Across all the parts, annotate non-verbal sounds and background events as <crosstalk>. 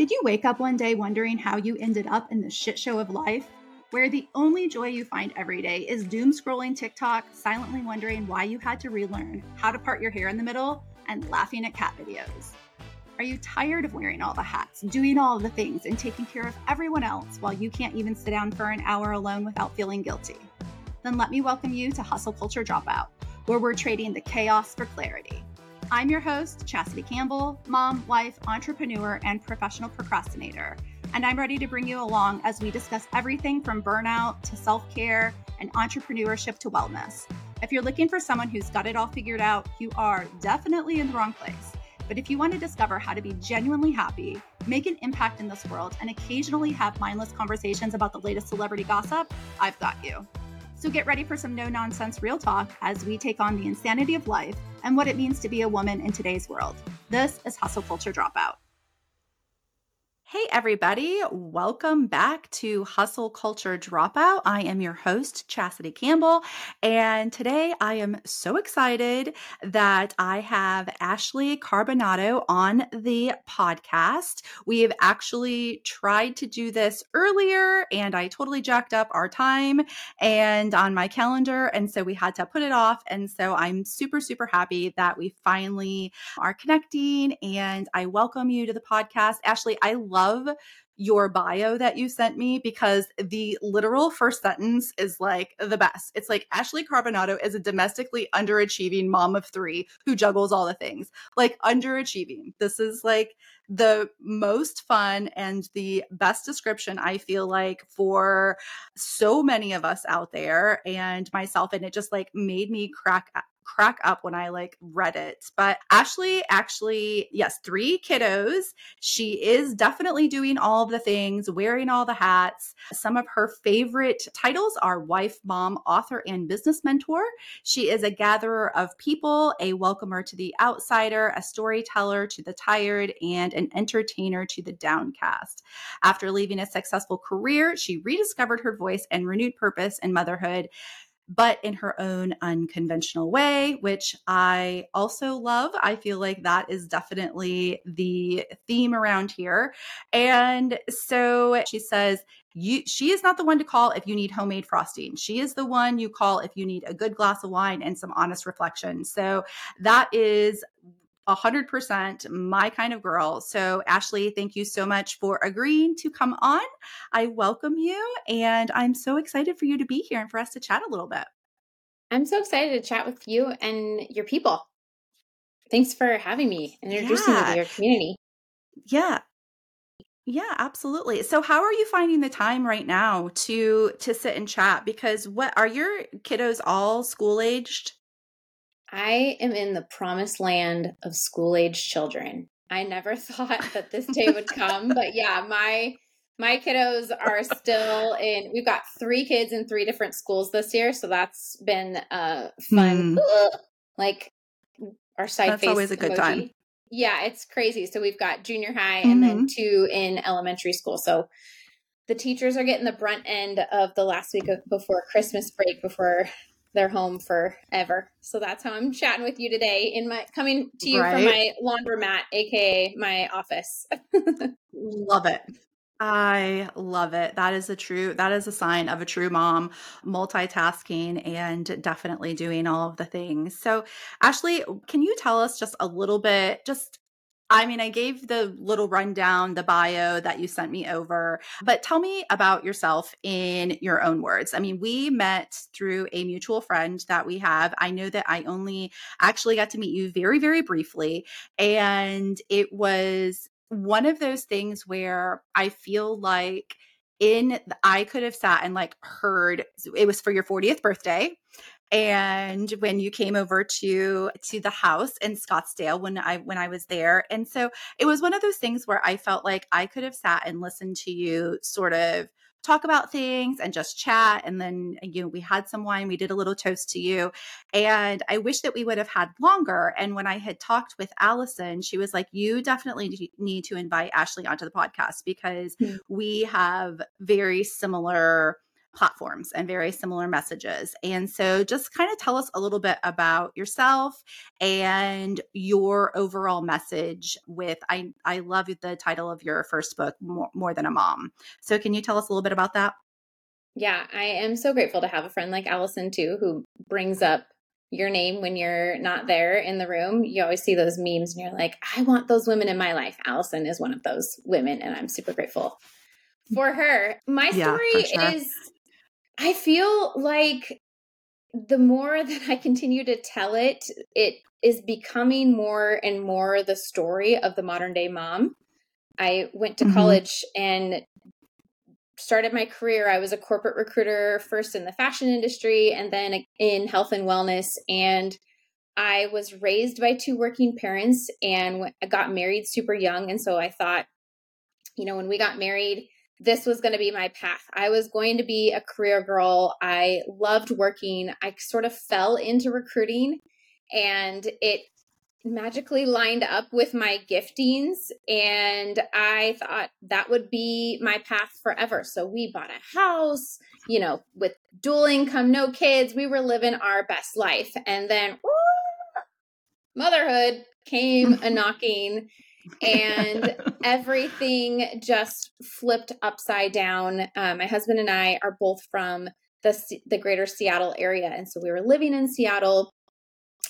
Did you wake up one day wondering how you ended up in the shit show of life? Where the only joy you find every day is doom scrolling TikTok, silently wondering why you had to relearn how to part your hair in the middle, and laughing at cat videos. Are you tired of wearing all the hats, doing all the things, and taking care of everyone else while you can't even sit down for an hour alone without feeling guilty? Then let me welcome you to Hustle Culture Dropout, where we're trading the chaos for clarity. I'm your host, Chasity Campbell, mom, wife, entrepreneur, and professional procrastinator. And I'm ready to bring you along as we discuss everything from burnout to self care and entrepreneurship to wellness. If you're looking for someone who's got it all figured out, you are definitely in the wrong place. But if you want to discover how to be genuinely happy, make an impact in this world, and occasionally have mindless conversations about the latest celebrity gossip, I've got you. So get ready for some no nonsense real talk as we take on the insanity of life and what it means to be a woman in today's world. This is Hustle Culture Dropout. Hey, everybody. Welcome back to Hustle Culture Dropout. I am your host, Chasity Campbell. And today I am so excited that I have Ashley Carbonatto on the podcast. We have actually tried to do this earlier and I totally jacked up our time and on my calendar. And so we had to put it off. And so I'm super, super happy that we finally are connecting and I welcome you to the podcast. Ashley, I love love your bio that you sent me because the literal first sentence is like the best. It's like Ashley Carbonatto is a domestically underachieving mom of three who juggles all the things. Like underachieving. This is like the most fun and the best description I feel like for so many of us out there and myself. And it just like made me crack crack up when I like read it. But Ashley actually, yes, three kiddos. She is definitely doing all the things, wearing all the hats. Some of her favorite titles are wife, mom, author, and business mentor. She is a gatherer of people, a welcomer to the outsider, a storyteller to the tired, and an entertainer to the downcast. After leaving a successful career, she rediscovered her voice and renewed purpose in motherhood but in her own unconventional way, which I also love. I feel like that is definitely the theme around here. And so she says, you she is not the one to call if you need homemade frosting. She is the one you call if you need a good glass of wine and some honest reflection. So that is 100% my kind of girl. So, Ashley, thank you so much for agreeing to come on. I welcome you, and I'm so excited for you to be here and for us to chat a little bit. I'm so excited to chat with you and your people. Thanks for having me and introducing yeah. me to your community. Yeah. Yeah, absolutely. So how are you finding the time right now to to sit and chat because what are your kiddos all school aged? I am in the promised land of school age children. I never <laughs> thought that this day would come, but yeah, my my kiddos are still in we've got three kids in three different schools this year, so that's been uh fun. Mm. Like our side That's always a good emoji. time. Yeah, it's crazy. So we've got junior high mm-hmm. and then mm-hmm. two in elementary school. So the teachers are getting the brunt end of the last week of before Christmas break before they're home forever. So that's how I'm chatting with you today in my coming to you right. from my laundromat, aka my office. <laughs> Love it. I love it. That is a true that is a sign of a true mom, multitasking and definitely doing all of the things. So, Ashley, can you tell us just a little bit just I mean, I gave the little rundown, the bio that you sent me over, but tell me about yourself in your own words. I mean, we met through a mutual friend that we have. I know that I only actually got to meet you very, very briefly. And it was one of those things where I feel like in I could have sat and like heard it was for your 40th birthday and when you came over to to the house in Scottsdale when I when I was there and so it was one of those things where I felt like I could have sat and listened to you sort of talk about things and just chat and then you know we had some wine we did a little toast to you and i wish that we would have had longer and when i had talked with allison she was like you definitely need to invite ashley onto the podcast because mm-hmm. we have very similar platforms and very similar messages. And so just kind of tell us a little bit about yourself and your overall message with I I love the title of your first book more, more than a mom. So can you tell us a little bit about that? Yeah, I am so grateful to have a friend like Allison too who brings up your name when you're not there in the room. You always see those memes and you're like, I want those women in my life. Allison is one of those women and I'm super grateful for her. My story yeah, sure. is I feel like the more <laughs> that I continue to tell it, it is becoming more and more the story of the modern day mom. I went to mm-hmm. college and started my career. I was a corporate recruiter first in the fashion industry and then in health and wellness. And I was raised by two working parents and got married super young. And so I thought, you know, when we got married, this was going to be my path. I was going to be a career girl. I loved working. I sort of fell into recruiting and it magically lined up with my giftings and I thought that would be my path forever. So we bought a house, you know, with dual income, no kids. We were living our best life. And then whoo, motherhood came <laughs> a knocking and <laughs> everything just flipped upside down. Um, my husband and I are both from the the greater Seattle area, and so we were living in Seattle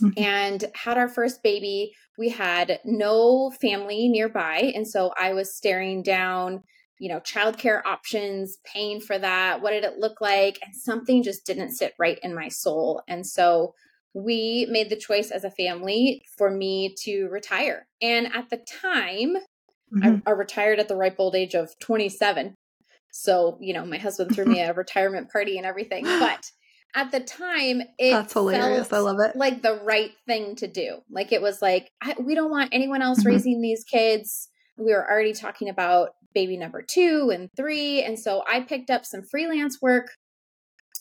mm-hmm. and had our first baby. We had no family nearby, and so I was staring down, you know, childcare options, paying for that. What did it look like? And something just didn't sit right in my soul, and so we made the choice as a family for me to retire. And at the time, mm-hmm. I, I, retired at the ripe old age of 27. So, you know, my husband threw me <laughs> a retirement party and everything. <gasps> But at the time, it That's hilarious. I love it. Like the right thing to do. Like it was like, I, we don't want anyone else mm-hmm. raising these kids. We were already talking about baby number two and three. And so I picked up some freelance work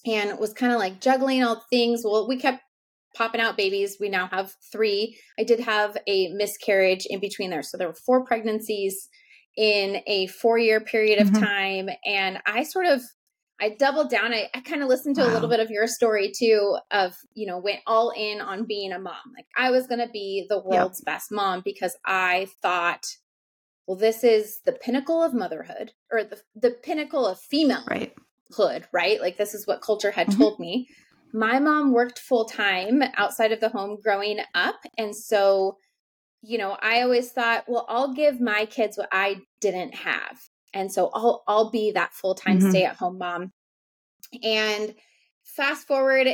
and was kind of like juggling all things. Well, we kept popping out babies. We now have three. I did have a miscarriage in between there. So there were four pregnancies in a four year period of mm-hmm. time. And I sort of I doubled down. I, I kind of listened to wow. a little bit of your story too, of, you know, went all in on being a mom. Like I was going to be the world's best mom because I thought, well, this is the pinnacle of motherhood or the, the pinnacle of female right. right? Like this is what culture had mm-hmm. told me my mom worked full time outside of the home growing up. And so, you know, I always thought, well, I'll give my kids what I didn't have. And so I'll I'll be that full-time mm-hmm. stay-at-home mom. And fast forward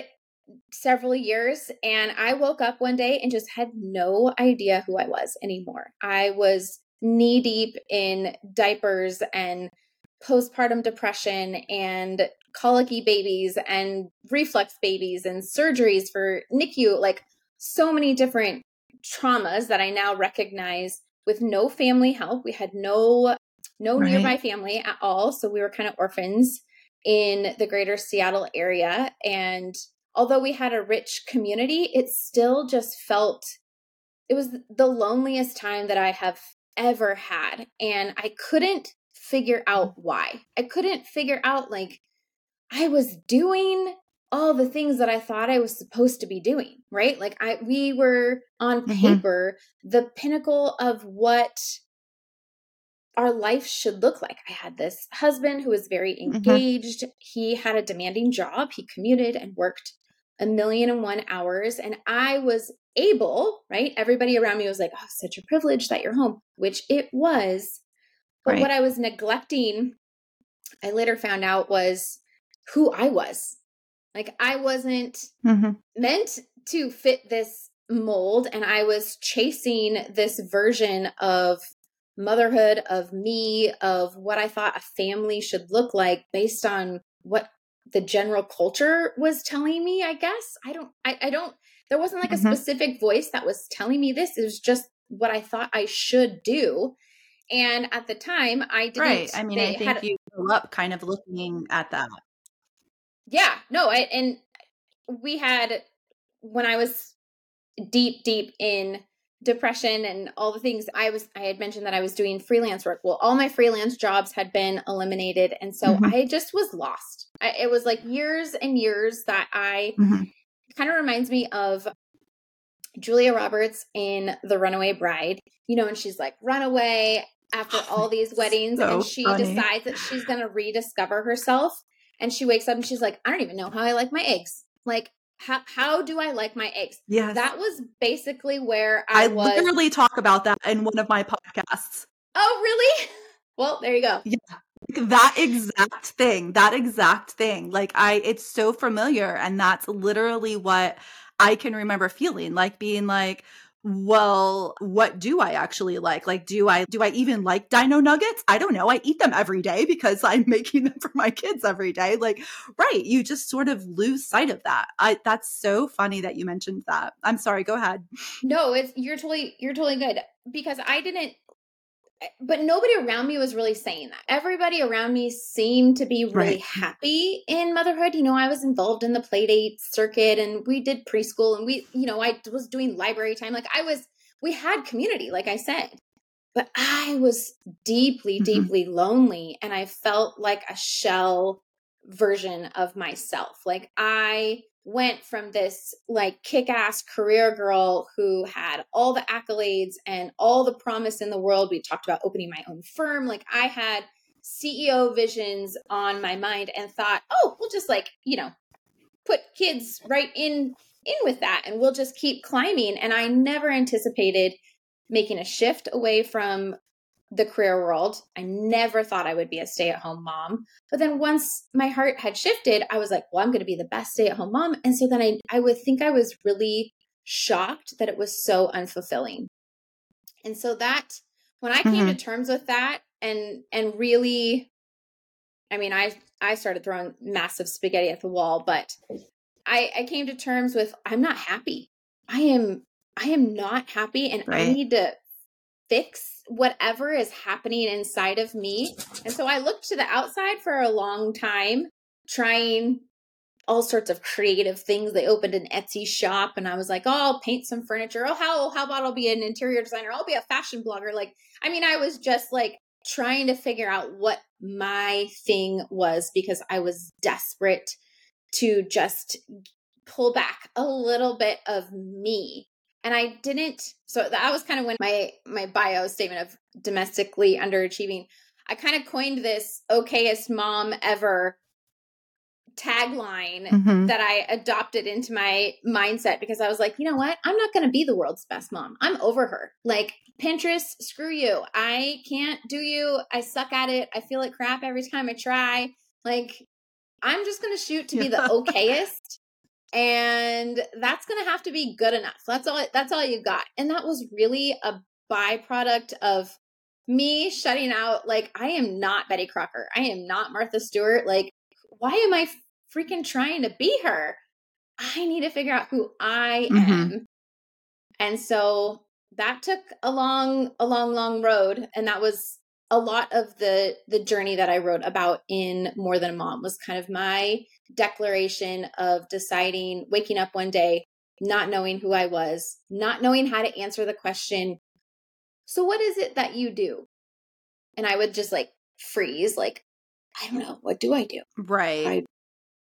several years and I woke up one day and just had no idea who I was anymore. I was knee deep in diapers and postpartum depression and colicky babies and reflux babies and surgeries for NICU, like so many different traumas that I now recognize with no family help. We had no no right. nearby family at all, so we were kind of orphans in the greater Seattle area and although we had a rich community, it still just felt it was the loneliest time that I have ever had and I couldn't figure out mm. why. I couldn't figure out like I was doing all the things that I thought I was supposed to be doing, right? Like I we were on mm-hmm. paper mm-hmm. the pinnacle of what our life should look like. I had this husband who was very mm-hmm. engaged. Mm-hmm. He had a demanding job. He commuted and worked a million and one hours and I was able, right? Everybody around me was like, "Oh, such a privilege that you're home," which it was. But right. what I was neglecting I later found out was who I was. Like I wasn't mm-hmm. meant to fit this mold and I was chasing this version of motherhood of me of what I thought a family should look like based on what the general culture was telling me, I guess. I don't I, I don't there wasn't like mm-hmm. a specific voice that was telling me this. It was just what I thought I should do. And at the time I didn't Right. I mean, I think had, you grew up kind of looking at that. Yeah, no, I, and we had when I was deep, deep in depression and all the things I was I had mentioned that I was doing freelance work. Well, all my freelance jobs had been eliminated and so mm-hmm. I just was lost. I, it was like years and years that I mm-hmm. kind of reminds me of Julia Roberts in The Runaway Bride. You know, and she's like runaway after all these weddings so and she funny. decides that she's going to rediscover herself and she wakes up and she's like, I don't even know how I like my eggs. Like how how do I like my eggs? Yeah, that was basically where I, I was. literally talk about that in one of my podcasts. Oh, really? <laughs> Well, there you go. Yeah, that exact thing. That exact thing. Like I, it's so familiar, and that's literally what I can remember feeling like being like, well, what do I actually like? Like, do I do I even like dino nuggets? I don't know. I eat them every day because I'm <laughs> making them for my kids every day. Like, right. You just sort of lose sight of that. I that's so funny that you mentioned that. I'm sorry, go ahead. No, it's you're totally you're totally good. Because I didn't but nobody around me was really saying that. Everybody around me seemed to be really right. happy in motherhood. You know, I was involved in the playdate circuit and we did preschool and we, you know, I was doing library time. Like I was, we had community, like I said. But I was deeply, mm-hmm. deeply lonely and I felt like a shell version of myself. Like I went from this like kick ass career girl who had all the accolades and all the promise in the world. We talked about opening my own firm. Like I had CEO visions on my mind and thought, oh, we'll just like, you know, put kids right in in with that and we'll just keep climbing and i never anticipated making a shift away from the career world. I never thought I would be a stay at home mom. But then once my heart had shifted, I was like, well, I'm going to be the best stay at home mom. And so then I, I would think I was really shocked that it was so unfulfilling. And so that, when I came mm-hmm. to terms with that and, and really, I mean, I, I started throwing massive spaghetti at the wall, but I, I came to terms with I'm not happy. I am, I am not happy and right. I need to fix whatever is happening inside of me. And so I looked to the outside for a long time, trying all sorts of creative things. They opened an Etsy shop and I was like, oh, I'll paint some furniture. Oh, how, how about I'll be an interior designer? I'll be a fashion blogger. Like, I mean, I was just like trying to figure out what my thing was because I was desperate to just pull back a little bit of me and I didn't. So that was kind of when my my bio statement of domestically underachieving. I kind of coined this okayest mom ever tagline mm-hmm. that I adopted into my mindset because I was like, you know what? I'm not going to be the world's best mom. I'm over her. Like Pinterest, screw you. I can't do you. I suck at it. I feel like crap every time I try. Like I'm just going to shoot to be the <laughs> okayest and that's going to have to be good enough. That's all that's all you got. And that was really a byproduct of me shutting out like I am not Betty Crocker. I am not Martha Stewart. Like why am I freaking trying to be her? I need to figure out who I mm-hmm. am. And so that took a long a long long road and that was a lot of the the journey that I wrote about in More Than a Mom was kind of my declaration of deciding waking up one day not knowing who I was, not knowing how to answer the question, so what is it that you do? And I would just like freeze like I don't know, what do I do? Right. I,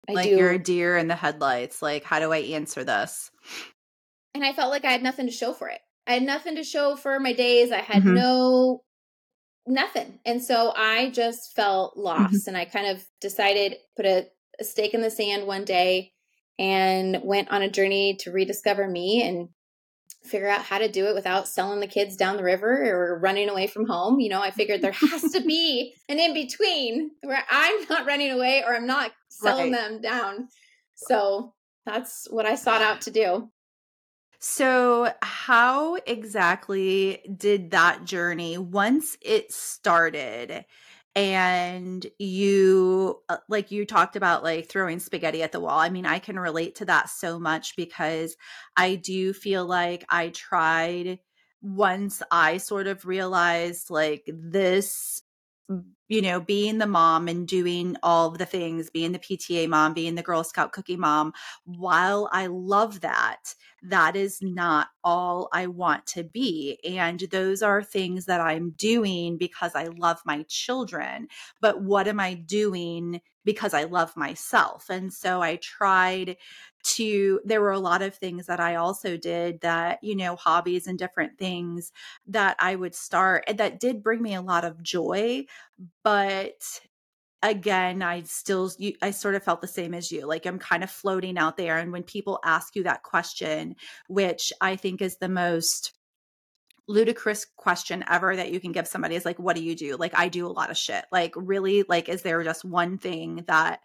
I like do. you're a deer in the headlights. Like how do I answer this? And I felt like I had nothing to show for it. I had nothing to show for my days. I had mm-hmm. no nothing. And so I just felt mm-hmm. lost mm-hmm. and I kind of decided put a, a stake in the sand one day and went on a journey to rediscover me and figure out how to do it without selling the kids down the river or running away from home. You know, I figured there has to be an in between where I'm not running away or I'm not selling right. them down. So that's what I sought out to do. So, how exactly did that journey once it started? and you uh, like you talked about like throwing spaghetti at the wall. I mean, I can relate to that so much because I do feel like I tried once I sort of realized like this you know, being the mom and doing all the things, being the PTA mom, being the Girl Scout cookie mom, while I love that, that is not all I want to be. And those are things that I'm doing because I love my children. But what am I doing because I love myself? And so I tried to, there were a lot of things that I also did that, you know, hobbies and different things that I would start that did bring me a lot of joy. But again i still i sort of felt the same as you like i'm kind of floating out there and when people ask you that question which i think is the most ludicrous question ever that you can give somebody is like what do you do like i do a lot of shit like really like is there just one thing that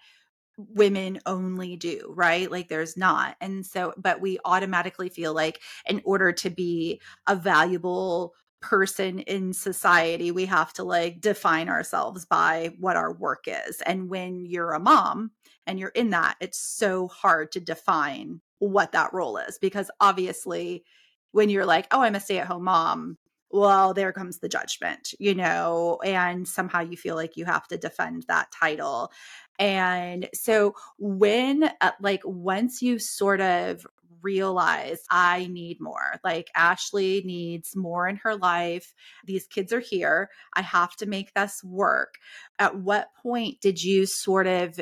women only do, right? Like there's not. And so, but we automatically feel like in order to be a valuable person in society we have to like define ourselves by what our work is and when you're a mom and you're in that it's so hard to define what that role is because obviously when you're like oh i'm a stay-at-home mom well there comes the judgment you know and somehow you feel like you have to defend that title and so when uh, like once you sort of realize I need more. Like Ashley needs more in her life. These kids are here. I have to make this work. At what point did you sort of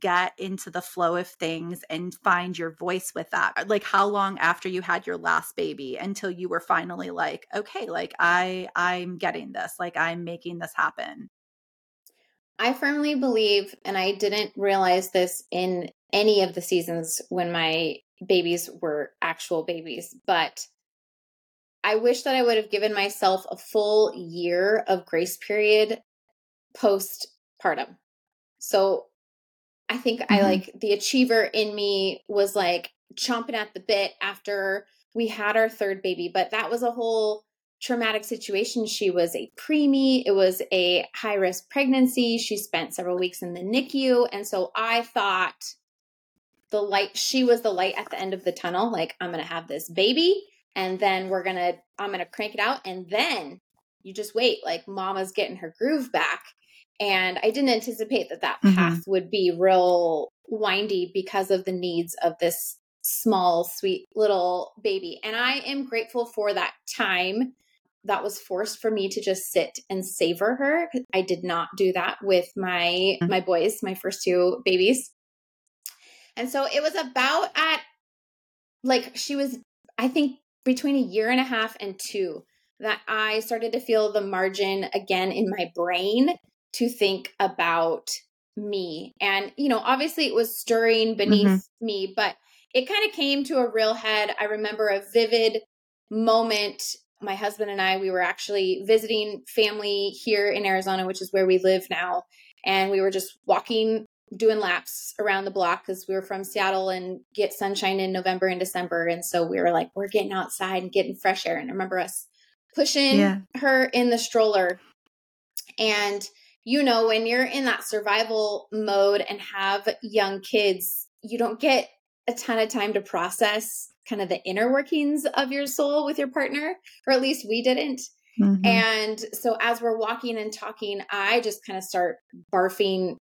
get into the flow of things and find your voice with that uh, like how long after you had your last baby until you were finally like okay like i i'm getting this like i'm making this happen i firmly believe and i didn't realize this in any of the seasons when my babies were actual babies, but I wish that I would have given myself a full year of grace period postpartum. So I think mm-hmm. I like the achiever in me was like chomping at the bit after we had our third baby, but that was a whole traumatic situation. She was a preemie, it was a high risk pregnancy. She spent several weeks in the NICU. And so I thought the light she was the light at the end of the tunnel like i'm gonna have this baby and then we're gonna i'm gonna crank it out and then you just wait like mama's getting her groove back and i didn't anticipate that that mm-hmm. path would be real windy because of the needs of this small sweet little baby and i am grateful for that time that was forced for me to just sit and savor her i did not do that with my mm-hmm. my boys my first two babies and so it was about at like she was, I think, between a year and a half and two that I started to feel the margin again in my brain to think about me. And, you know, obviously it was stirring beneath mm-hmm. me, but it kind of came to a real head. I remember a vivid moment. My husband and I, we were actually visiting family here in Arizona, which is where we live now. And we were just walking doing laps around the block because we were from Seattle and get sunshine in November and December. And so we were like, we're getting outside and getting fresh air. And I remember us pushing yeah. her in the stroller. And, you know, when you're in that survival mode and have young kids, you don't get a ton of time to process kind of the inner workings of your soul with your partner, or at least we didn't. Mm-hmm. And so as we're walking and talking, I just kind of start barfing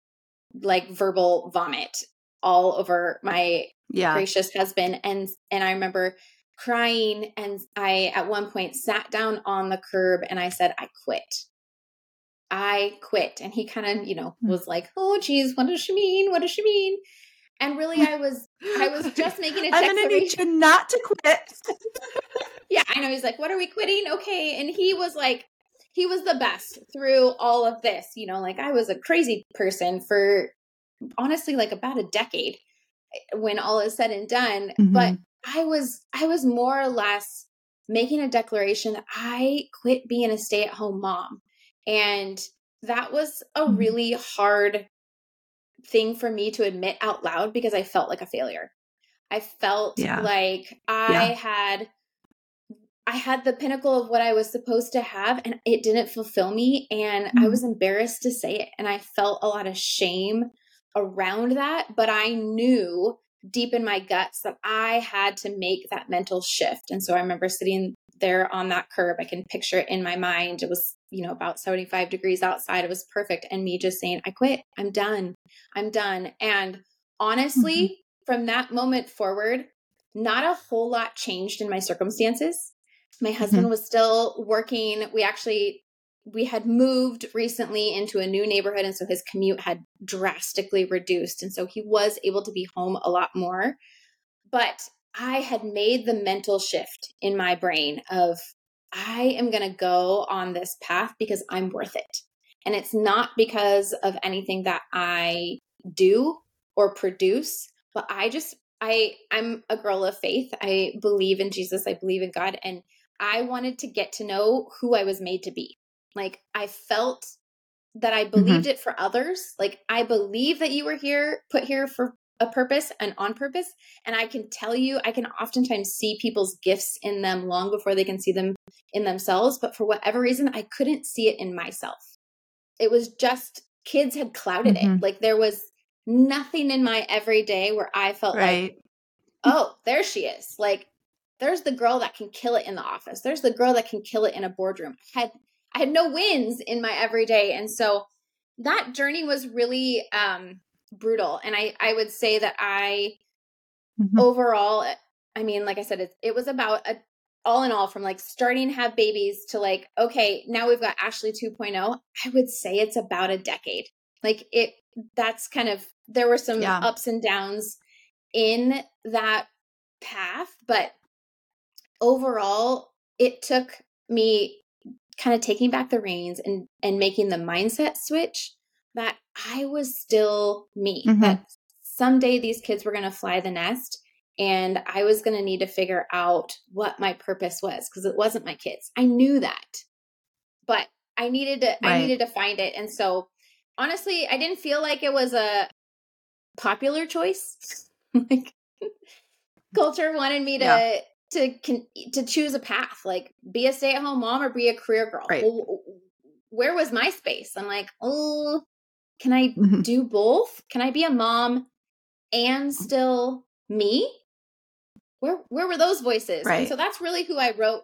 like verbal vomit all over my yeah. gracious husband and and I remember crying and I at one point sat down on the curb and I said I quit. I quit and he kind of, you know, hmm. was like, "Oh geez, what does she mean? What does she mean?" And really I was I was <laughs> just making a I'm going to need you not to quit. <laughs> yeah, I know he's like, "What are we quitting?" Okay, and he was like he was the best through all of this. You know, like I was a crazy person for honestly like about a decade eh, when all is said and done. Mm-hmm. But I was I was more or less making a declaration that I quit being a stay-at-home mom. And that was a mm-hmm. really hard thing for me to admit out loud because I felt like a failure. I felt yeah. like I yeah. had I had the pinnacle of what I was supposed to have and it didn't fulfill me. And mm-hmm. I was embarrassed to say it. And I felt a lot of shame around that. But I knew deep in my guts that I had to make that mental shift. And so I remember sitting there on that curb. I can picture it in my mind. It was, you know, about 75 degrees outside. It was perfect. And me just saying, I quit. I'm done. I'm done. And honestly, mm-hmm. from that moment forward, not a whole lot changed in my circumstances. My husband mm-hmm. was still working. We actually we had moved recently into a new neighborhood and so his commute had drastically reduced and so he was able to be home a lot more. But I had made the mental shift in my brain of I am going to go on this path because I'm worth it. And it's not because of anything that I do or produce, but I just I I'm a girl of faith. I believe in Jesus. I believe in God and I wanted to get to know who I was made to be. Like I felt that I mm-hmm. believed mm-hmm. it for others. Like I believe that you were here put here for a purpose and on purpose. And I can tell you, I can oftentimes see people's gifts in them long before they can see them in themselves. But for whatever reason, I couldn't see it in myself. It was just kids had clouded mm-hmm. it. Like there was nothing in my everyday where I felt right. like, <laughs> oh, there she is. Like there's the girl that can kill it in the office. There's the girl that can kill it in a boardroom. I had I had no wins in my everyday. And so that journey was really um brutal. And I, I would say that I mm-hmm. overall, I mean, like I said, it, it was about a, all in all from like starting to have babies to like, okay, now we've got Ashley 2.0. I would say it's about a decade. Like it, that's kind of, there were some yeah. ups and downs in that path, but overall, it took me kind of taking back the reins and and making the mindset switch that I was still me. Mm-hmm. That someday these kids were going to fly the nest and I was going to need to figure out what my purpose was because it wasn't my kids. I knew that. But I needed to right. I needed to find it and so honestly, I didn't feel like it was a popular choice. <laughs> like culture wanted me to yeah. to to choose a path, like be a stay-at-home mom or be a career girl. Right. Well, where was my space? I'm like, oh, can I mm-hmm. do both? Can I be a mom and still me? Where where were those voices? Right. And so that's really who I wrote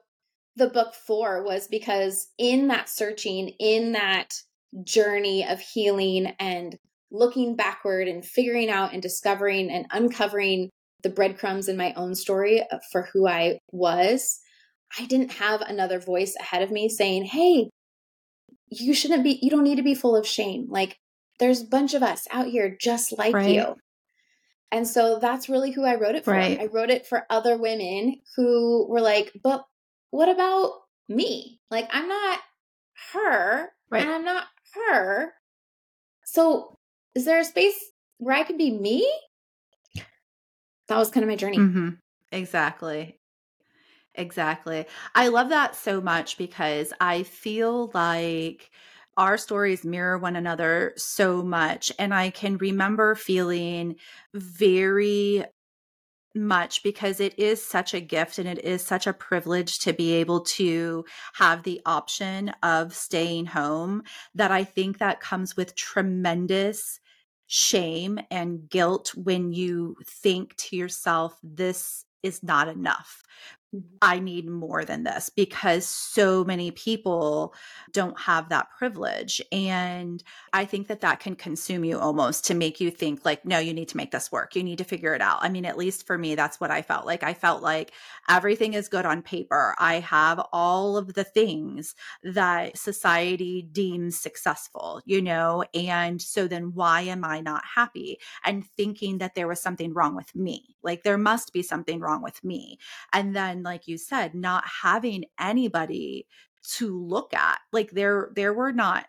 the book for was because in that searching, in that journey of healing and looking backward and figuring out and discovering and uncovering the breadcrumbs in my own story for who I was, I didn't have another voice ahead of me saying, Hey, you shouldn't be, you don't need to be full of shame. Like there's a bunch of us out here just like right. you. And so that's really who I wrote it for. Right. I wrote it for other women who were like, but what about me? Like, I'm not her right. and I'm not her. So is there a space where I could be me? That was kind of my journey. Mm-hmm. Exactly. Exactly. I love that so much because I feel like our stories mirror one another so much. And I can remember feeling very much because it is such a gift and it is such a privilege to be able to have the option of staying home that I think that comes with tremendous shame and guilt when you think to yourself, this is not enough. Mm-hmm. I need more than this because so many people don't have that privilege. And I think that that can consume you almost to make you think, like, no, you need to make this work. You need to figure it out. I mean, at least for me, that's what I felt like. I felt like everything is good on paper. I have all of the things that society deems successful, you know? And so then why am I not happy? And thinking that there was something wrong with me. Like, there must be something wrong with me. And then like you said not having anybody to look at like there there were not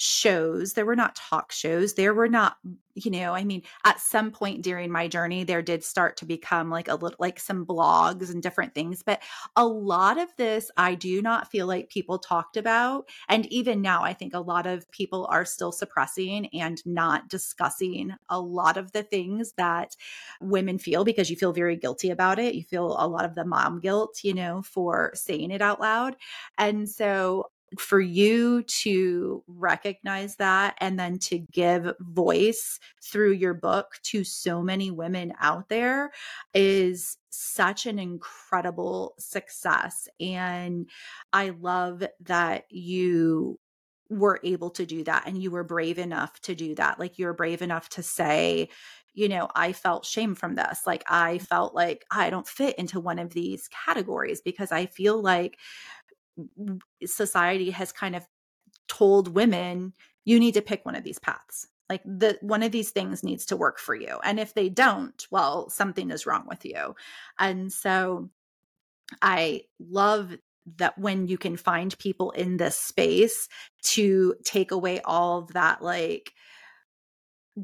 shows there were not talk shows there were not you know i mean at some point during my journey there did start to become like a little like some blogs and different things but a lot of this i do not feel like people talked about and even now i think a lot of people are still suppressing and not discussing a lot of the things that women feel because you feel very guilty about it you feel a lot of the mom guilt you know for saying it out loud and so for you to recognize that and then to give voice through your book to so many women out there is such an incredible success. And I love that you were able to do that and you were brave enough to do that. Like you're brave enough to say, you know, I felt shame from this. Like I felt like I don't fit into one of these categories because I feel like society has kind of told women you need to pick one of these paths. Like the one of these things needs to work for you and if they don't well something is wrong with you. And so i love that when you can find people in this space to take away all of that like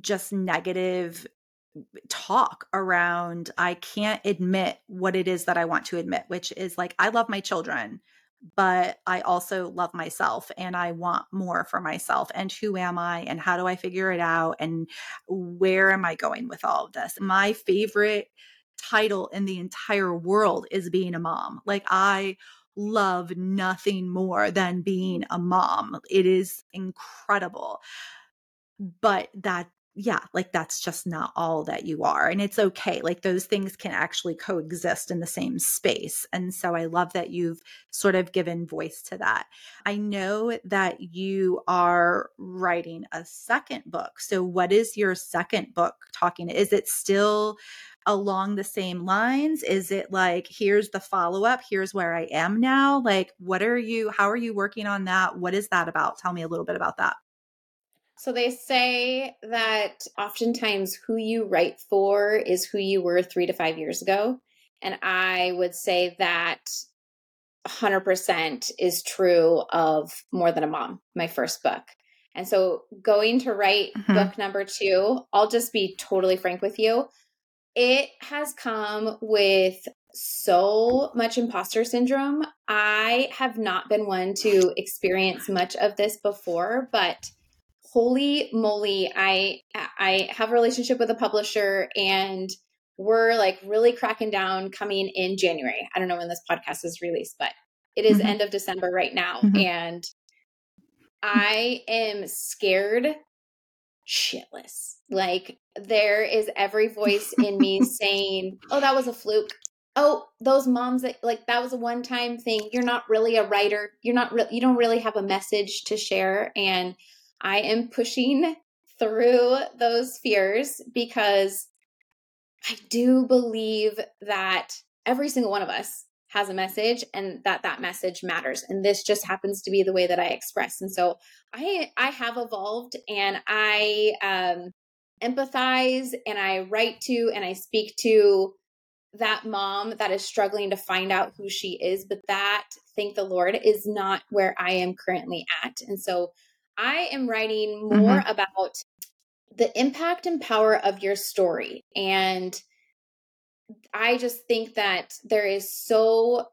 just negative talk around I can't admit what it is that I want to admit, which is like I love my children but I also love myself and I want more for myself. And who am I? And how do I figure it out? And where am I going with all of this? My favorite title in the entire world is being a mom. Like, I love nothing more than being a mom. It is incredible. But that yeah, like that's just not all that you are. And it's okay. Like those things can actually coexist in the same space. And so I love that you've sort of given voice to that. I know that you are writing a second book. So what is your second book talking? Is it still along the same lines? Is it like, here's the follow up, here's where I am now? Like, what are you, how are you working on that? What is that about? Tell me a little bit about that. So they say that oftentimes who you write for is who you were three to five years ago. And I would say that 100% is true of More Than a Mom, my first book. And so going to write mm-hmm. book number two, I'll just be totally frank with you. It has come with so much imposter syndrome. I have not been one to experience much of this before, but holy moly i i have a relationship with a publisher and we're like really cracking down coming in january. I don't know when this podcast is released but it is mm-hmm. end of december right now mm-hmm. and i am scared shitless. Like there is every voice in me <laughs> saying oh that was a fluke. Oh those moms that like that was a one time thing. You're not really a writer. You're not re- you don't really have a message to share. And I am pushing through those fears because I do believe that every single one of us has a message and that that message matters. And this just happens to be the way that I express. And so I I have evolved and I um empathize and I write to and I speak to that mom that is struggling to find out who she is. But that thank the lord is not where I am currently at. And so I am writing more mm-hmm. about the impact and power of your story. And I just think that there is so,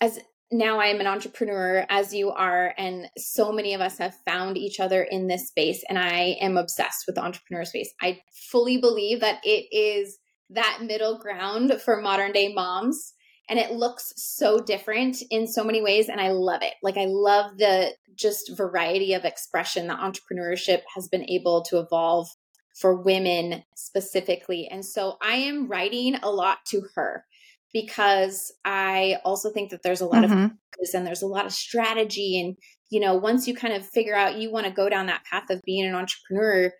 as now I am an entrepreneur, as you are, and so many of us have found each other in this space. And I am obsessed with the entrepreneur space. I fully believe that it is that middle ground for modern day moms and it looks so different in so many ways and i love it like i love the just variety of expression that entrepreneurship has been able to evolve for women specifically and so i am writing a lot to her because i also think that there's a lot mm-hmm. of focus and there's a lot of strategy and you know once you kind of figure out you want to go down that path of being an entrepreneur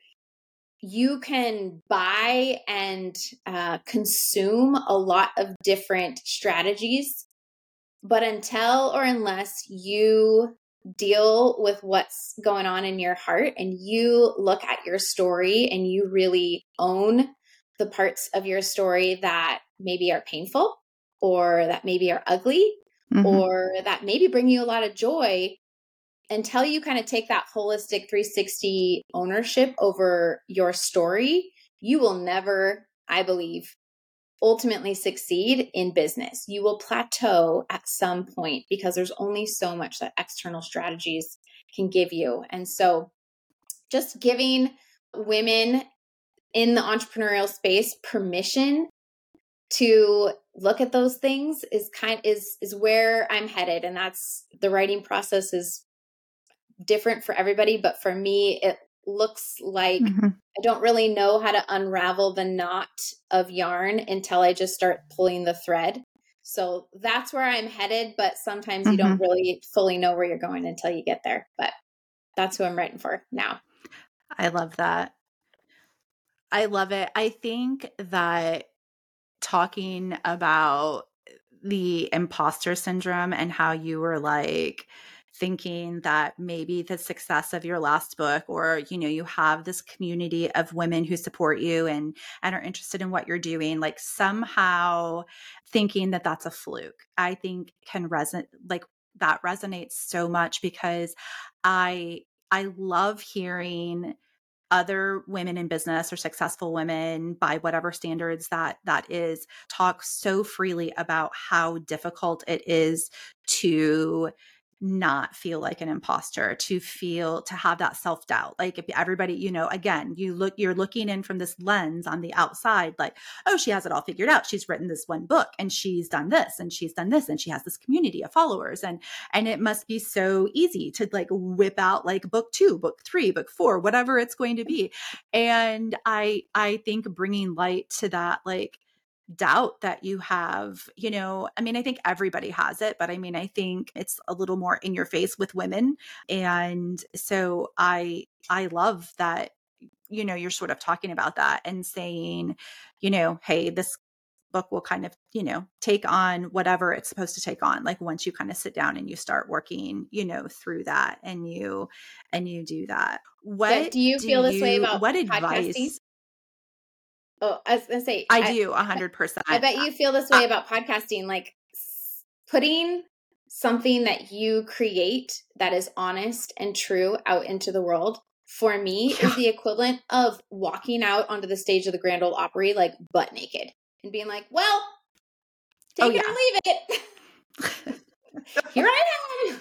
you can buy and uh, consume a lot of different strategies. But until or unless you deal with what's going on in your heart and you look at your story and you really own the parts of your story that maybe are painful or that maybe are ugly mm-hmm. or that maybe bring you a lot of joy, until you kind of take that holistic 360 ownership over your story, you will never, I believe, ultimately succeed in business. You will plateau at some point because there's only so much that external strategies can give you. And so just giving women in the entrepreneurial space permission to look at those things is kind is is where I'm headed and that's the writing process is different for everybody but for me it looks like mm-hmm. I don't really know how to unravel the knot of yarn until I just start pulling the thread. So that's where I'm headed, but sometimes mm-hmm. you don't mm-hmm. really fully know where you're going until you get there. But that's who I'm writing for now. I love that. I love it. I think that talking about the imposter syndrome and how you were like thinking that maybe the success of your last book or you know you have this community of women who support you and and are interested in what you're doing like somehow thinking that that's a fluke i think can resonate like that resonates so much because i i love hearing other women in business or successful women by whatever standards that that is talk so freely about how difficult it is to not feel like an imposter to feel to have that self-doubt. Like if everybody you know again you look you're looking in from this lens on the outside like oh she has it all figured out. She's written this one book and she's done this and she's done this and she has this community of followers and and it must be so easy to like whip out like book 2 book 3 book 4 whatever it's going to be. And i i think bringing light to that like doubt that you have you know i mean i think everybody has it but i mean i think it's a little more in your face with women and so i i love that you know you're sort of talking about that and saying you know hey this book will kind of you know take on whatever it's supposed to take on like once you kind of sit down and you start working you know through that and you and you do that. What do you feel do this you, way about what advice Oh, I was gonna say, I, I do a hundred percent. I bet you feel this uh, way about podcasting, like putting something that you create that is honest and true out into the world. For me, is the equivalent of walking out onto the stage of the Grand Ole Opry like butt naked and being like, "Well, oh, take oh, it yeah. or leave it." <laughs> Here I am.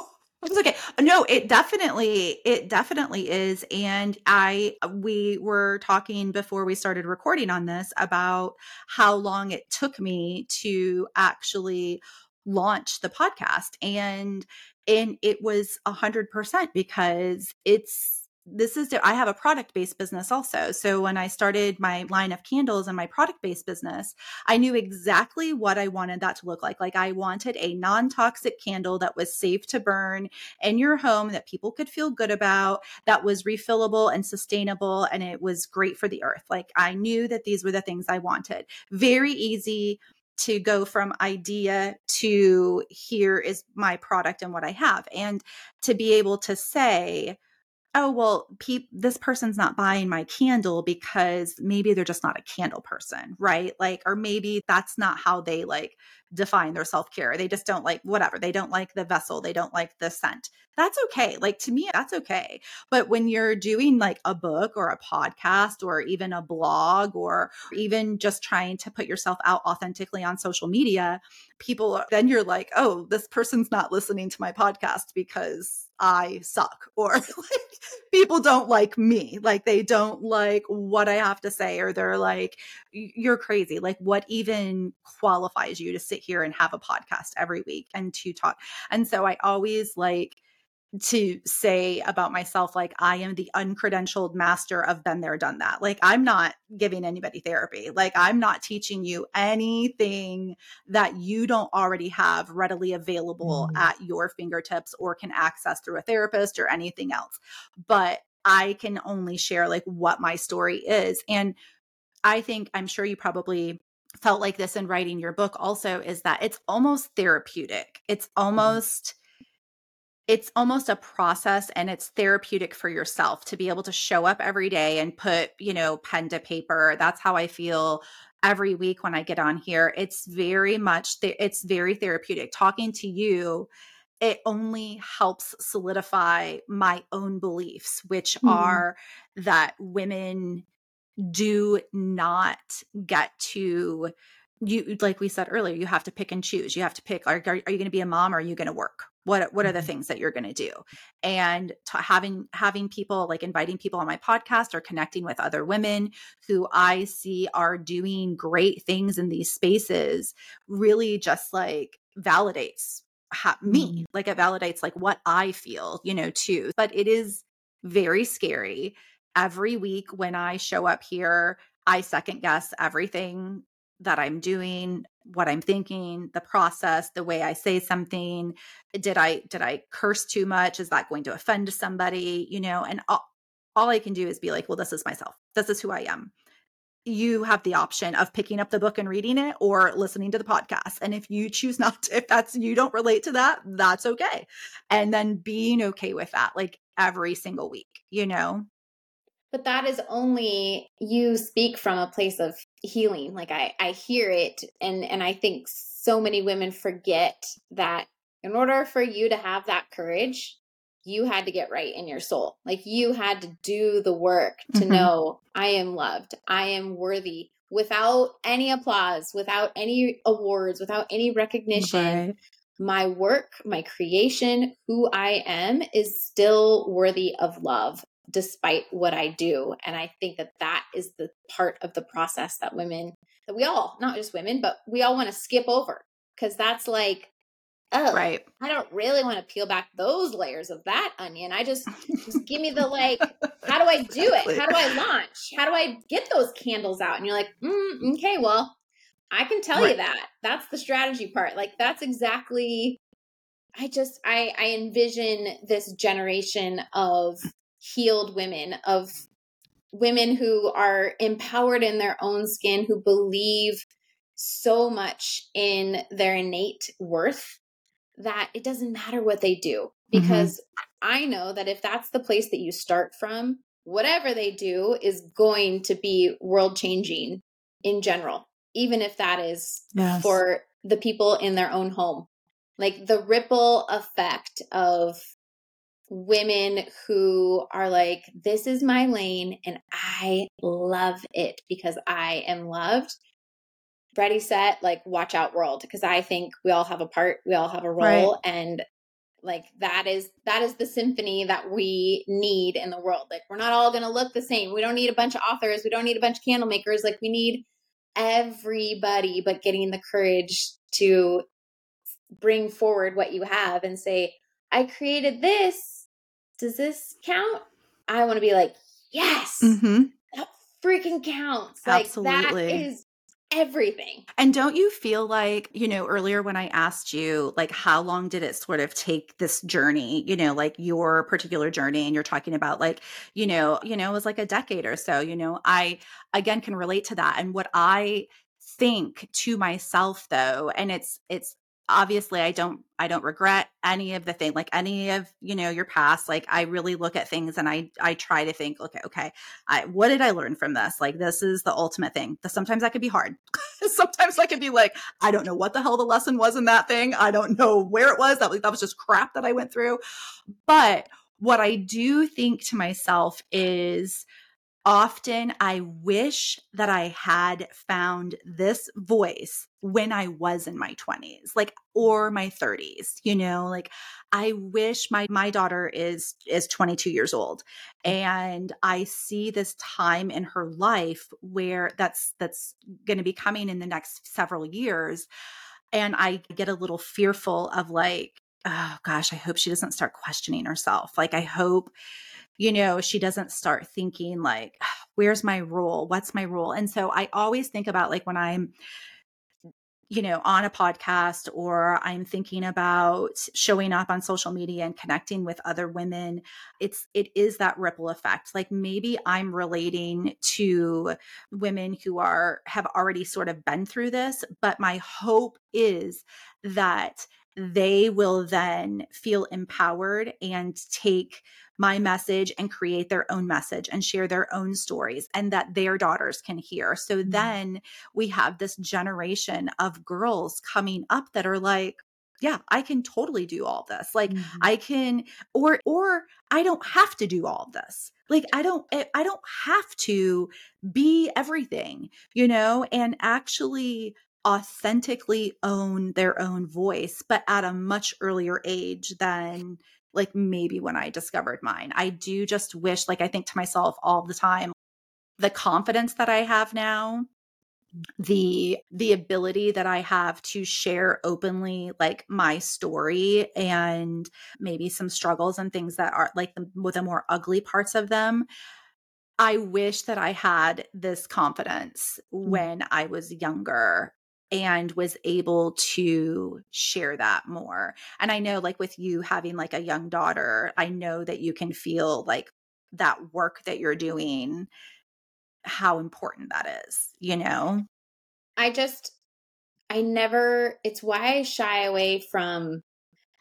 <laughs> <laughs> It's okay. No, it definitely, it definitely is. And I, we were talking before we started recording on this about how long it took me to actually launch the podcast. And, and it was a hundred percent because it's, this is i have a product based business also. So when i started my line of candles and my product based business i knew exactly what i wanted that to look like. Like i wanted a non-toxic candle that was safe to burn in your home that people could feel good about that was refillable and sustainable and it was great for the earth. Like i knew that these were the things i wanted. Very easy to go from idea to here is my product and what I have. And to be able to say, oh well pe- this person's not buying my candle because maybe they're just not a candle person right? Like or maybe that's not how they like define their self-care. They just don't like whatever. They don't like the vessel. They don't like the scent. That's okay. Like to me that's okay. But when you're doing like a book or a podcast or even a blog or even just trying to put yourself out authentically on social media people are, then you're like oh this person's not listening to my podcast because I suck <laughs> or like people don't like me. Like they don't like what I have to say or they're like you're crazy. Like what even qualifies you to sit here and have a podcast every week and to talk. And so I always like to say about myself like i am the uncredentialed master of been there done that. Like i'm not giving anybody therapy. Like i'm not teaching you anything that you don't already have readily available mm-hmm. at your fingertips or can access through a therapist or anything else. But i can only share like what my story is. And i think i'm sure you probably felt like this in writing your book also is that it's almost therapeutic. It's mm-hmm. almost it's almost a process and it's therapeutic for yourself to be able to show up every day and put, you know, pen to paper. That's how I feel every week when I get on here. It's very much th- it's very therapeutic. Talking to you it only helps solidify my own beliefs which mm-hmm. are that women do not get to you like we said earlier you have to pick and choose you have to pick are, are, are you going to be a mom or are you going to work what what are the Mhm. things that you're going to do and t- having having people like inviting people on my podcast or connecting with other women who i see are doing great things in these spaces really just like validates ha- me Mhm. like it validates like what i feel you know too but it is very scary every week when i show up here i second guess everything that i'm doing what i'm thinking the process the way i say something did i did i curse too much? Is that going to offend somebody? You know and all, all i can do is be like well this is myself. This is who i am. You have the option of picking up the book and reading it or listening to the podcast and if you choose <laughs> not to if that's you don't relate to that that's okay and then being okay with that like every single week you know but that is only you speak from a place of healing. Like i i hear it and and i think so many women forget that in order for you to have that courage you had to get right in your soul. Like you had to do the work to Mhm. know i am loved. I am worthy. Without any applause without any awards without any recognition my work, my creation, who I am is still worthy of love despite what I do. And I think that that is the part of the process that women, that we all, not just women, but we all want to skip over because that's like, oh, right I don't really want to peel back those layers of that onion. I just, just give me the like, how do I <laughs> do it? How do I launch? How do I get those candles out? And you're like, mm, okay, well, I can tell you that. That's the strategy part. Like that's exactly I just I I envision this generation of healed women of women who are empowered in their own skin who believe so much in their innate worth that it doesn't matter what they do mm-hmm. because I know that if that's the place that you start from whatever they do is going to be world changing in general even if that is Yes. for the people in their own home. Like the ripple effect of women who are like, this is my lane and I love it because I am loved. Ready, set, like, watch out, world. Because I think we all have a part, we all have a role. And like that is that is the symphony that we need in the world like we're not all going to look the same we don't need a bunch of authors we don't need a bunch of candle makers like we need everybody but getting the courage to bring forward what you have and say i created this does this count i want to be like yes hmm that freaking counts like that Absolutely. is everything And don't you feel like, you know, earlier when I asked you, like, how long did it sort of take this journey, you know, like your particular journey, and you're talking about, like, you know, you know, it was like a decade or so, you know, I again can relate to that. And what I think to myself though, and it's, it's, obviously i don't i don't regret any of the thing like any of you know your past like i really look at things and i i try to think okay okay I, what did i learn from this like this is the ultimate thing sometimes that could be hard <laughs> sometimes I could be like, I don't know what the hell the lesson was in that thing. I don't know where it was. That was, that was just crap that I went through. But what I do think to myself is often I wish that I had found this voice when I was in my 20s, like or my 30s, you know, like I wish my my daughter is is 22 years old and I see this time in her life where that's that's going to be coming in the next several years and I get a little fearful of like oh gosh, I hope she doesn't start questioning herself. Like I hope you know, she doesn't start thinking like, <sighs> where's my role? What's my role? And so I always think about like when I'm, you know, on a podcast or I'm thinking about showing up on social media and connecting with other women, it's it is that ripple effect. Like maybe I'm relating to women who are have already sort of been through this, but my hope is that they will then feel empowered and take my message and create their own message and share their own stories and that their daughters can hear. So Mhm. then we have this generation of girls coming up that are like, yeah, I can totally do all this. Like Mhm. I can or or I don't have to do all this. Like I don't I I don't have to be everything, you know, and actually authentically own their own voice, but at a much earlier age than like maybe when I discovered mine. I do just wish, like, I think to myself all the time, the confidence that I have now the the ability that i have to share openly like my story and maybe some struggles and things that are like the, the more ugly parts of them i wish that i had this confidence mm-hmm. when i was younger and was able to share that more. And I know, like, with you having like a young daughter, I know that you can feel like that work that you're doing, how important that is, you know? I just, I never, it's why I shy away from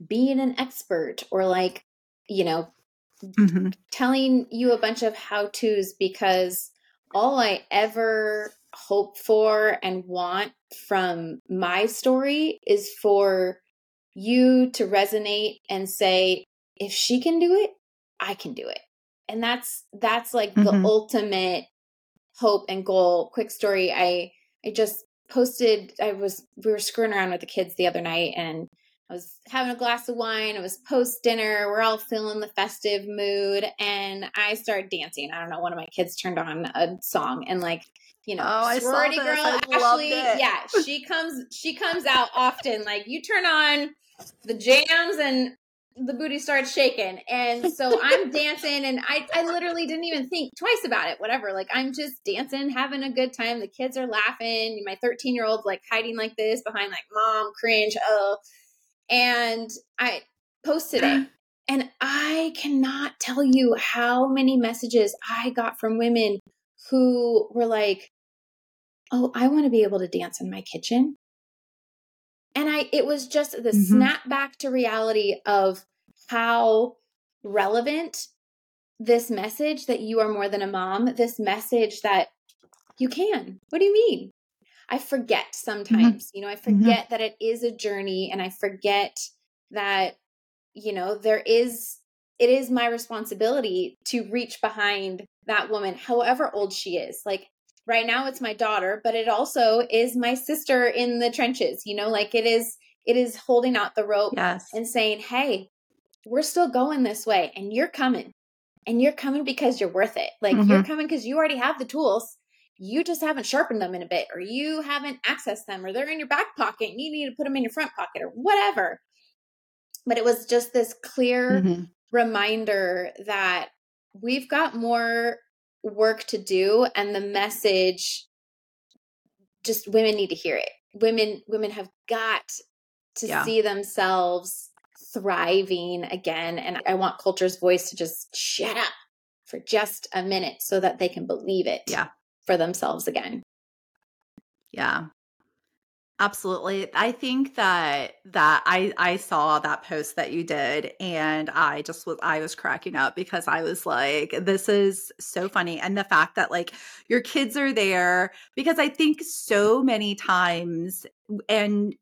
being an expert or like, you know, mm-hmm. telling you a bunch of how to's because all I ever hope for and want from my story is for you to resonate and say if she can do it i can do it and that's that's like mm-hmm. the ultimate hope and goal quick story i i just posted i was we were screwing around with the kids the other night and I was having a glass of wine. It was post dinner. We're all feeling the festive mood. And I started dancing. I don't know. One of my kids turned on a song and like you know, oh, sorority girl Ashley. Yeah, she <laughs> comes she comes out often. Like you turn on the jams and the booty starts shaking. And so I'm <laughs> dancing and I, I literally didn't even think twice about it. Whatever. Like I'm just dancing, having a good time. The kids are laughing. My 13 year old's like hiding like this behind like mom, cringe, oh. And I posted it. <clears throat> And I cannot tell you how many messages I got from women who were like, oh, I want to be able to dance in my kitchen. And I, it was just the mm-hmm. snap back to reality of how relevant this message that you are more than a mom, this message that you can. What do you mean? I forget mm-hmm. sometimes, mm-hmm. you know, I mm-hmm. forget mm-hmm. that it is a journey and I forget that, you know, there is, it is my responsibility to reach behind that woman, however old she is. Like, right now it's my daughter but it also is my sister in the trenches you know like it is it is holding out the rope yes. and saying hey we're still going this way and you're coming and you're coming because you're worth it like mm-hmm. you're coming because you already have the tools you just haven't sharpened them in a bit or you haven't accessed them or they're in your back pocket and you need to put them in your front pocket or whatever but it was just this clear mm-hmm. reminder that we've got more work to do and the message just women need to hear it. Women women have got to yeah. see themselves thriving again and i want culture's voice to just shut up for just a minute so that they can believe it yeah. for themselves again. Yeah Absolutely. I think that that I I saw that post that you did and I just was I was cracking up because I was like this is so funny and the fact that like your kids are there because I think so many times and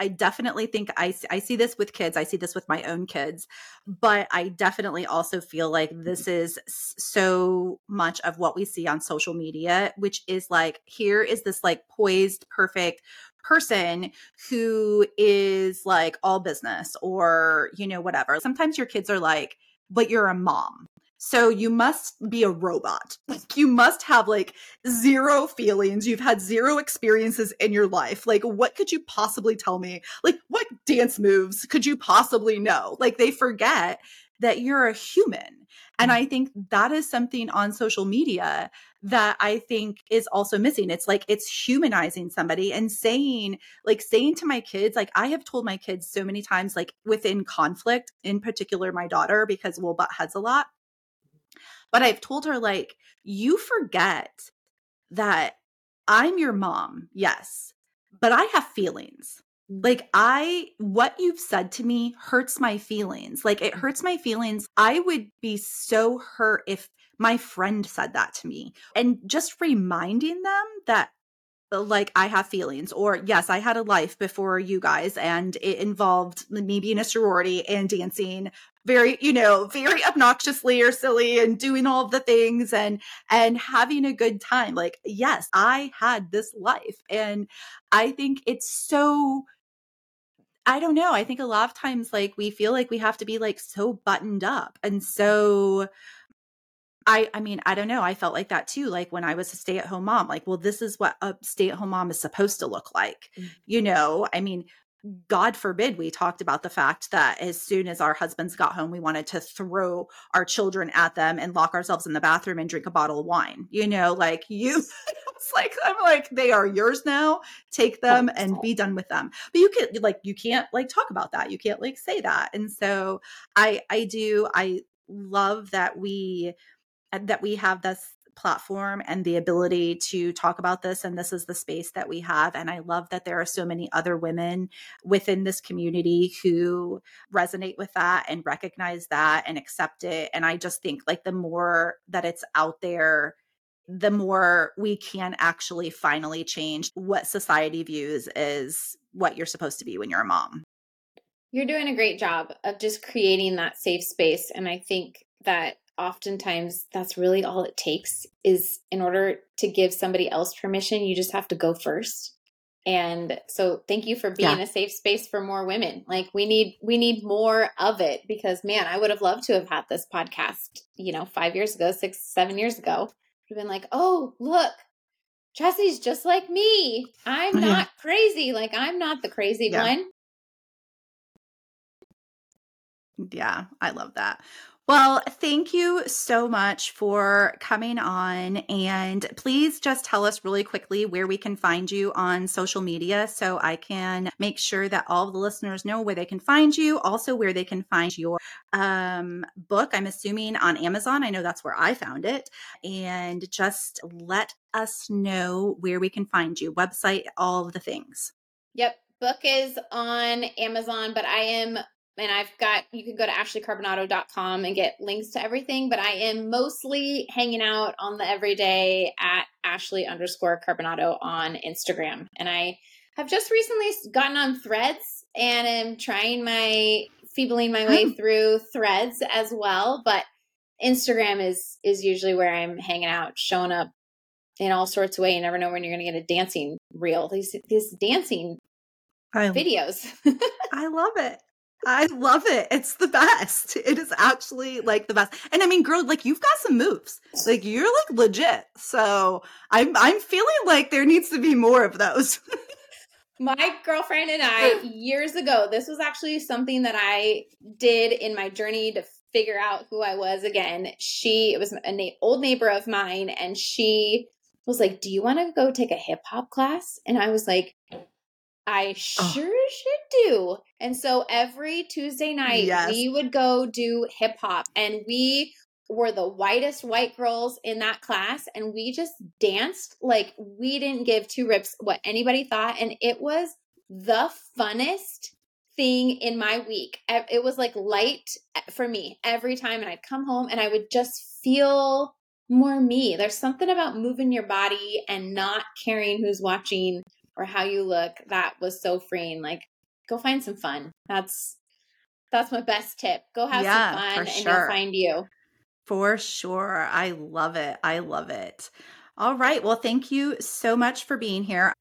I, definitely think I I see this with kids. I see this with my own kids, but I definitely also feel like this is so much of what we see on social media, which is like here is this like poised, perfect person who is like all business or, you know, whatever. Sometimes your kids are like, but you're a mom. So you must be a robot. <laughs> Like you must have like zero feelings. You've had zero experiences in your life. Like what could you possibly tell me? Like what dance moves could you possibly know? Like they forget that you're a human. And mm. I think that is something on social media that I think is also missing. It's like it's humanizing somebody and saying, like, saying to my kids, like, I have told my kids so many times, like, within conflict, in particular, my daughter, because we'll butt heads a lot. But I've told her, like, you forget that I'm your mom, yes, but I have feelings. Like, I, what you've said to me hurts my feelings. Like, it hurts my feelings. I would be so hurt if my friend said that to me. And just reminding them that uh, like I have feelings, or yes, I had a life before you guys, and it involved me being a sorority and dancing very, you know, very obnoxiously or silly and doing all the things and and having a good time. Like, yes, I had this life. And I think it's so I don't know. I think a lot of times like we feel like we have to be like so buttoned up and so I I mean, I don't know. I felt like that too. Like when I was a stay-at-home mom, like, well, this is what a stay-at-home mom is supposed to look like. Mm-hmm. You know, I mean, God forbid we talked about the fact that as soon as our husbands got home, we wanted to throw our children at them and lock ourselves in the bathroom and drink a bottle of wine. You know, like you, <laughs> it's like, I'm like, they are yours now. Take them and be done with them. But you can like, you can't like talk about that. You can't like say that. And so I, I do, I love that we, that we have this platform and the ability to talk about this and this is the space that we have and i love that there are so many other women within this community who resonate with that and recognize that and accept it and i just think like the more that it's out there the more we can actually finally change what society views is what you're supposed to be when you're a mom. You're doing a great job of just creating that safe space and i think that oftentimes that's really all it takes is in order to give somebody else permission you just have to go first. And so thank you for being yeah. a safe space for more women. Like we need we need more of it because man i would have loved to have had this podcast you know five years ago six seven years ago. Would have been like oh look Chasity's just like me. I'm not yeah. crazy. Like i'm not the crazy yeah. one. Yeah i love that well, thank you so much for coming on. And please just tell us really quickly where we can find you on social media so I can make sure that all the listeners know where they can find you, also where they can find your um, book. I'm assuming on Amazon. I know that's where I found it. And just let us know where we can find you, website, all of the things. Yep. Book is on Amazon, but I am and I've got you can go to ashleycarbonatto.com and get links to everything, but I am mostly hanging out on the everyday at Ashley underscore Carbonatto on Instagram. And I have just recently gotten on threads and am trying my feebling my way oh. through threads as well. But Instagram is is usually where I'm hanging out, showing up in all sorts of ways. You never know when you're gonna get a dancing reel. These these dancing I, videos. <laughs> I love it. I love it. It's the best. It is actually like the best. And I mean, girl, like you've got some moves. Like you're like legit. So I'm I'm feeling like there needs to be more of those. <laughs> my girlfriend and I years ago, this was actually something that I did in my journey to figure out who I was again. She it was an na- old neighbor of mine and she was like, "Do you want to go take a hip hop class?" And I was like, I sure oh. should do. And so every Tuesday night, yes. we would go do hip hop, and we were the whitest white girls in that class. And we just danced like we didn't give two rips what anybody thought. And it was the funnest thing in my week. It was like light for me every time. And I'd come home and I would just feel more me. There's something about moving your body and not caring who's watching or how you look that was so freeing like go find some fun. That's that's my best tip. Go have yeah, some fun and sure. you'll find you. For sure i love it i love it. All right well thank you so much for being here